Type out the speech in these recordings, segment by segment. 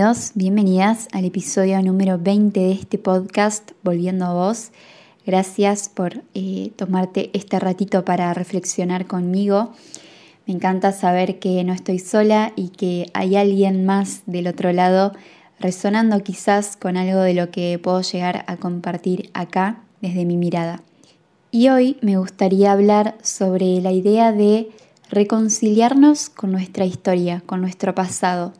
Bienvenidos, bienvenidas al episodio número 20 de este podcast Volviendo a vos. Gracias por eh, tomarte este ratito para reflexionar conmigo. Me encanta saber que no estoy sola y que hay alguien más del otro lado resonando quizás con algo de lo que puedo llegar a compartir acá desde mi mirada. Y hoy me gustaría hablar sobre la idea de reconciliarnos con nuestra historia, con nuestro pasado.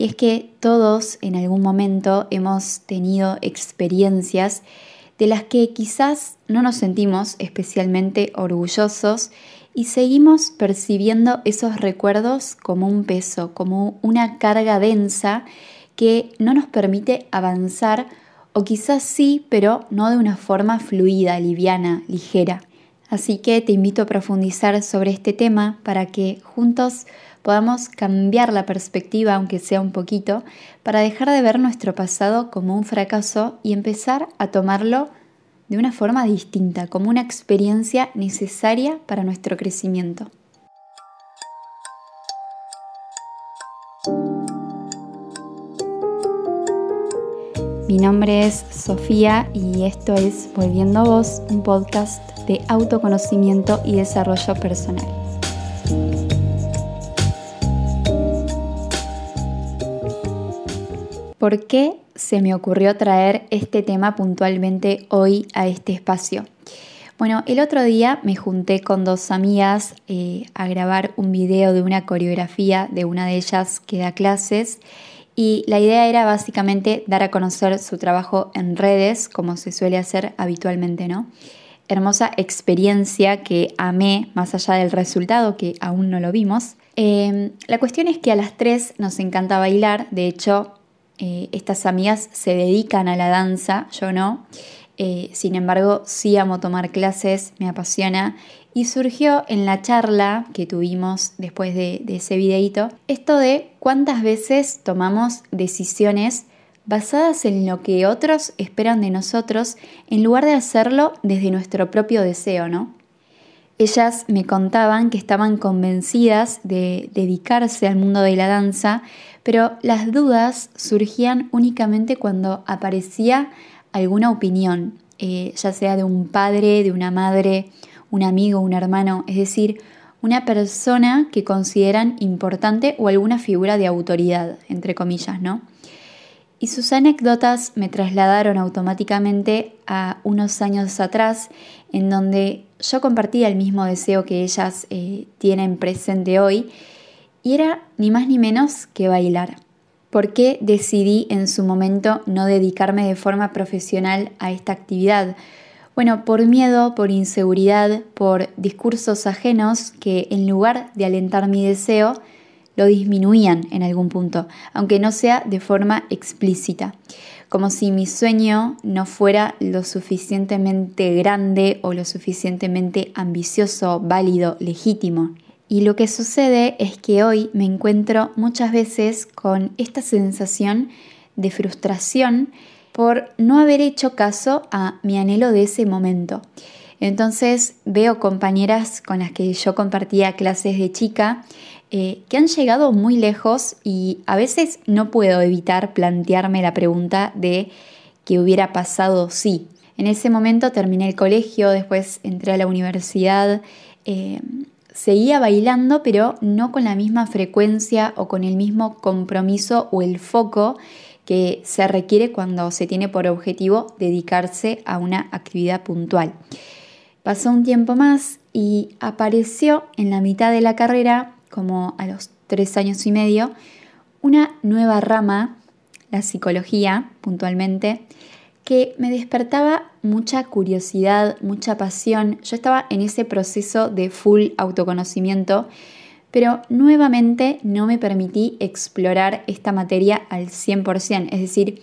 Y es que todos en algún momento hemos tenido experiencias de las que quizás no nos sentimos especialmente orgullosos y seguimos percibiendo esos recuerdos como un peso, como una carga densa que no nos permite avanzar o quizás sí, pero no de una forma fluida, liviana, ligera. Así que te invito a profundizar sobre este tema para que juntos podamos cambiar la perspectiva, aunque sea un poquito, para dejar de ver nuestro pasado como un fracaso y empezar a tomarlo de una forma distinta, como una experiencia necesaria para nuestro crecimiento. Mi nombre es Sofía y esto es Volviendo a Vos, un podcast de autoconocimiento y desarrollo personal. ¿Por qué se me ocurrió traer este tema puntualmente hoy a este espacio? Bueno, el otro día me junté con dos amigas eh, a grabar un video de una coreografía de una de ellas que da clases y la idea era básicamente dar a conocer su trabajo en redes, como se suele hacer habitualmente, ¿no? Hermosa experiencia que amé, más allá del resultado, que aún no lo vimos. Eh, la cuestión es que a las tres nos encanta bailar, de hecho eh, estas amigas se dedican a la danza, yo no. Eh, sin embargo, sí amo tomar clases, me apasiona. Y surgió en la charla que tuvimos después de, ese videito esto de cuántas veces tomamos decisiones basadas en lo que otros esperan de nosotros en lugar de hacerlo desde nuestro propio deseo, ¿no? Ellas me contaban que estaban convencidas de dedicarse al mundo de la danza, pero las dudas surgían únicamente cuando aparecía alguna opinión, eh, ya sea de un padre, de una madre, un amigo, un hermano, es decir, una persona que consideran importante o alguna figura de autoridad, entre comillas, ¿no? Y sus anécdotas me trasladaron automáticamente a unos años atrás, en donde yo compartía el mismo deseo que ellas eh, tienen presente hoy, y era ni más ni menos que bailar. ¿Por qué decidí en su momento no dedicarme de forma profesional a esta actividad? Bueno, por miedo, por inseguridad, por discursos ajenos que en lugar de alentar mi deseo, lo disminuían en algún punto, aunque no sea de forma explícita, como si mi sueño no fuera lo suficientemente grande o lo suficientemente ambicioso, válido, legítimo. Y lo que sucede es que hoy me encuentro muchas veces con esta sensación de frustración por no haber hecho caso a mi anhelo de ese momento. Entonces veo compañeras con las que yo compartía clases de chica eh, que han llegado muy lejos y a veces no puedo evitar plantearme la pregunta de qué hubiera pasado si. En ese momento terminé el colegio, después entré a la universidad, eh, seguía bailando pero no con la misma frecuencia o con el mismo compromiso o el foco que se requiere cuando se tiene por objetivo dedicarse a una actividad puntual. Pasó un tiempo más y apareció en la mitad de la carrera como a los tres años y medio, una nueva rama, la psicología puntualmente, que me despertaba mucha curiosidad, mucha pasión. Yo estaba en ese proceso de full autoconocimiento, pero nuevamente no me permití explorar esta materia al 100%, es decir,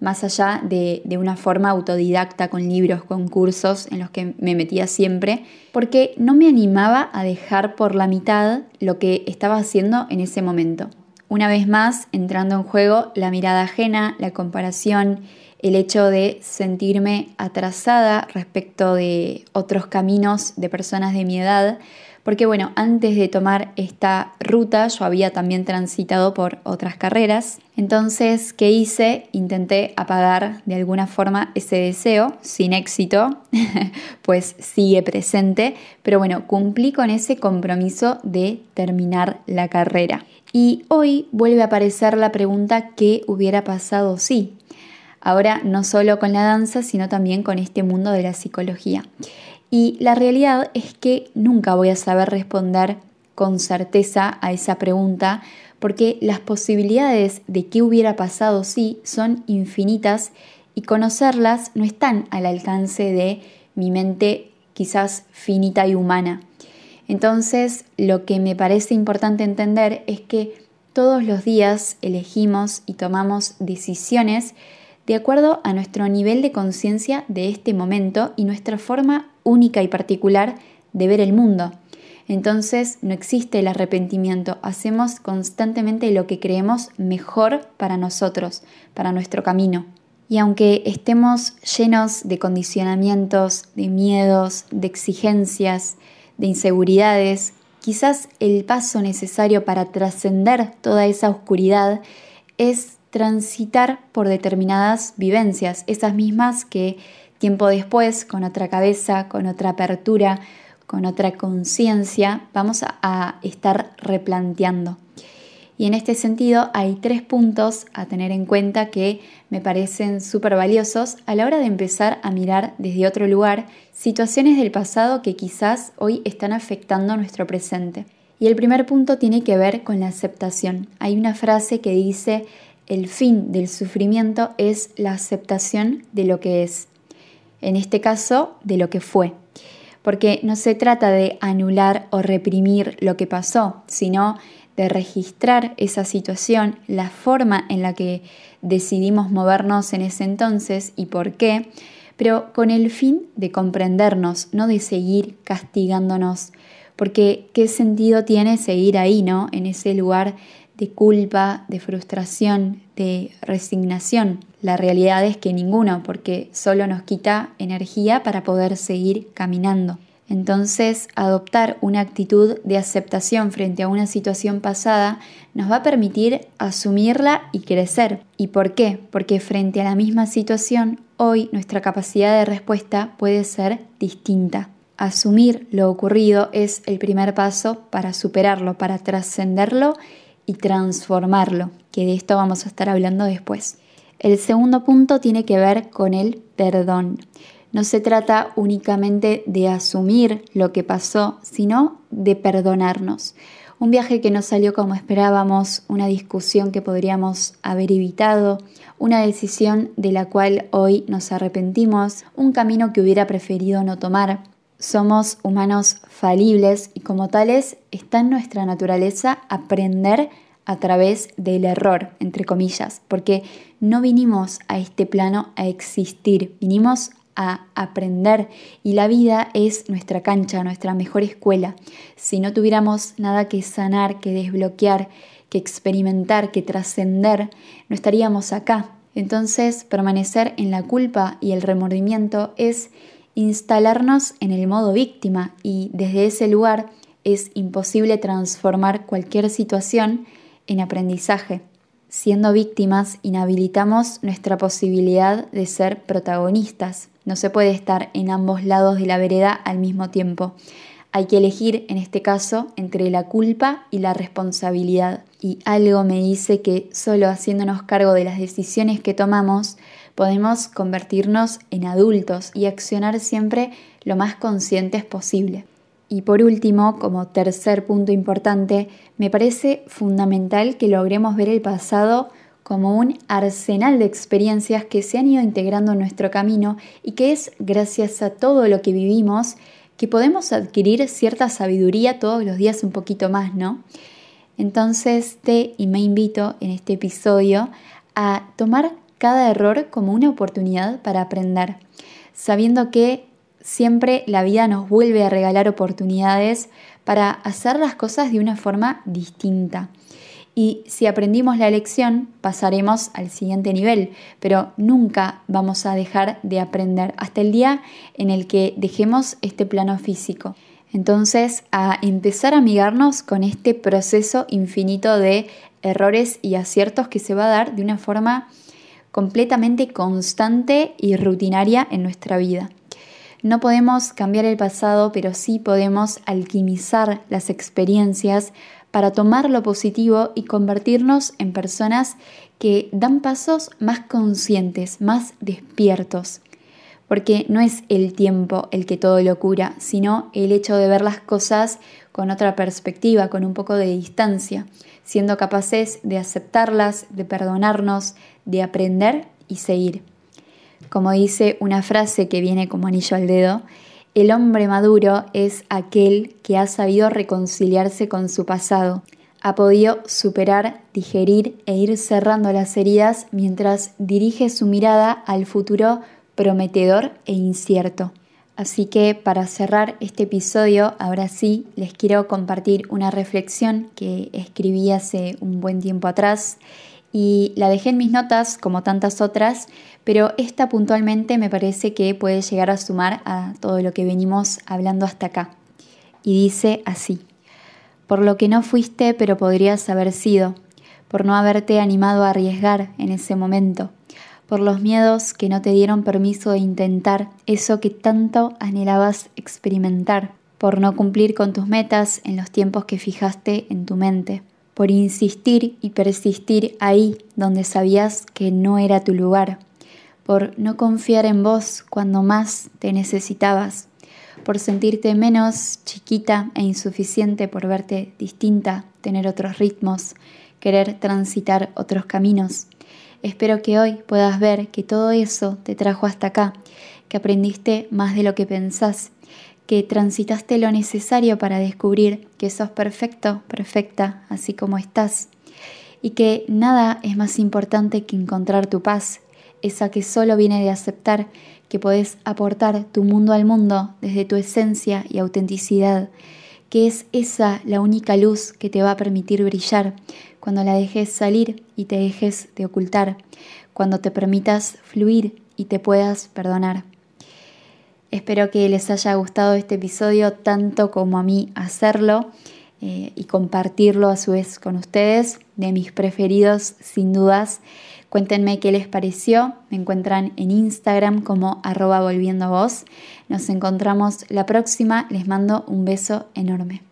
más allá de, una forma autodidacta con libros, con cursos en los que me metía siempre, porque no me animaba a dejar por la mitad lo que estaba haciendo en ese momento. Una vez más, entrando en juego la mirada ajena, la comparación, el hecho de sentirme atrasada respecto de otros caminos de personas de mi edad, Porque bueno, antes de tomar esta ruta yo había también transitado por otras carreras. Entonces, ¿qué hice? Intenté apagar de alguna forma ese deseo, sin éxito, pues sigue presente, pero bueno, cumplí con ese compromiso de terminar la carrera. Y hoy vuelve a aparecer la pregunta ¿qué hubiera pasado si? Ahora no solo con la danza, sino también con este mundo de la psicología. Y la realidad es que nunca voy a saber responder con certeza a esa pregunta porque las posibilidades de qué hubiera pasado si son infinitas y conocerlas no están al alcance de mi mente quizás finita y humana. Entonces, lo que me parece importante entender es que todos los días elegimos y tomamos decisiones de acuerdo a nuestro nivel de conciencia de este momento y nuestra forma única y particular de ver el mundo. Entonces no existe el arrepentimiento, hacemos constantemente lo que creemos mejor para nosotros, para nuestro camino. Y aunque estemos llenos de condicionamientos, de miedos, de exigencias, de inseguridades, quizás el paso necesario para trascender toda esa oscuridad es transitar por determinadas vivencias, esas mismas que tiempo después, con otra cabeza, con otra apertura, con otra conciencia, vamos a, estar replanteando. Y en este sentido hay tres puntos a tener en cuenta que me parecen súper valiosos a la hora de empezar a mirar desde otro lugar situaciones del pasado que quizás hoy están afectando nuestro presente. Y el primer punto tiene que ver con la aceptación. Hay una frase que dice, el fin del sufrimiento es la aceptación de lo que es, en este caso de lo que fue, porque no se trata de anular o reprimir lo que pasó, sino de registrar esa situación, la forma en la que decidimos movernos en ese entonces y por qué, pero con el fin de comprendernos, no de seguir castigándonos, porque qué sentido tiene seguir ahí, ¿no? En ese lugar de culpa, de frustración, de resignación. La realidad es que ninguno, porque solo nos quita energía para poder seguir caminando. Entonces, adoptar una actitud de aceptación frente a una situación pasada nos va a permitir asumirla y crecer. ¿Y por qué? Porque frente a la misma situación, hoy nuestra capacidad de respuesta puede ser distinta. Asumir lo ocurrido es el primer paso para superarlo, para trascenderlo y transformarlo, que de esto vamos a estar hablando después. El segundo punto tiene que ver con el perdón. No se trata únicamente de asumir lo que pasó, sino de perdonarnos. Un viaje que no salió como esperábamos, una discusión que podríamos haber evitado, una decisión de la cual hoy nos arrepentimos, un camino que hubiera preferido no tomar. Somos humanos falibles y como tales está en nuestra naturaleza aprender a través del error, entre comillas, porque no vinimos a este plano a existir, vinimos a aprender y la vida es nuestra cancha, nuestra mejor escuela. Si no tuviéramos nada que sanar, que desbloquear, que experimentar, que trascender, no estaríamos acá. Entonces, permanecer en la culpa y el remordimiento es instalarnos en el modo víctima y desde ese lugar es imposible transformar cualquier situación en aprendizaje. Siendo víctimas, inhabilitamos nuestra posibilidad de ser protagonistas. No se puede estar en ambos lados de la vereda al mismo tiempo. Hay que elegir, en este caso, entre la culpa y la responsabilidad. Y algo me dice que solo haciéndonos cargo de las decisiones que tomamos, podemos convertirnos en adultos y accionar siempre lo más conscientes posible. Y por último, como tercer punto importante, me parece fundamental que logremos ver el pasado como un arsenal de experiencias que se han ido integrando en nuestro camino y que es gracias a todo lo que vivimos que podemos adquirir cierta sabiduría todos los días un poquito más, ¿no? Entonces te y me invito en este episodio a tomar cada error como una oportunidad para aprender, sabiendo que siempre la vida nos vuelve a regalar oportunidades para hacer las cosas de una forma distinta. Y si aprendimos la lección, pasaremos al siguiente nivel, pero nunca vamos a dejar de aprender hasta el día en el que dejemos este plano físico. Entonces, a empezar a amigarnos con este proceso infinito de errores y aciertos que se va a dar de una forma completamente constante y rutinaria en nuestra vida. No podemos cambiar el pasado, pero sí podemos alquimizar las experiencias para tomar lo positivo y convertirnos en personas que dan pasos más conscientes, más despiertos. Porque no es el tiempo el que todo lo cura, sino el hecho de ver las cosas con otra perspectiva, con un poco de distancia, siendo capaces de aceptarlas, de perdonarnos, de aprender y seguir. Como dice una frase que viene como anillo al dedo, el hombre maduro es aquel que ha sabido reconciliarse con su pasado, ha podido superar, digerir e ir cerrando las heridas mientras dirige su mirada al futuro prometedor e incierto. Así que para cerrar este episodio, ahora sí, les quiero compartir una reflexión que escribí hace un buen tiempo atrás y la dejé en mis notas como tantas otras, pero esta puntualmente me parece que puede llegar a sumar a todo lo que venimos hablando hasta acá. Y dice así, por lo que no fuiste pero podrías haber sido, por no haberte animado a arriesgar en ese momento, por los miedos que no te dieron permiso de intentar eso que tanto anhelabas experimentar, por no cumplir con tus metas en los tiempos que fijaste en tu mente por insistir y persistir ahí donde sabías que no era tu lugar, por no confiar en vos cuando más te necesitabas, por sentirte menos chiquita e insuficiente por verte distinta, tener otros ritmos, querer transitar otros caminos. Espero que hoy puedas ver que todo eso te trajo hasta acá, que aprendiste más de lo que pensás que transitaste lo necesario para descubrir que sos perfecto, perfecta, así como estás, y que nada es más importante que encontrar tu paz, esa que solo viene de aceptar que podés aportar tu mundo al mundo desde tu esencia y autenticidad, que es esa la única luz que te va a permitir brillar cuando la dejes salir y te dejes de ocultar, cuando te permitas fluir y te puedas perdonar. Espero que les haya gustado este episodio tanto como a mí hacerlo eh, y compartirlo a su vez con ustedes, de mis preferidos sin dudas. Cuéntenme qué les pareció. Me encuentran en Instagram como arroba volviendo a vos. Nos encontramos la próxima. Les mando un beso enorme.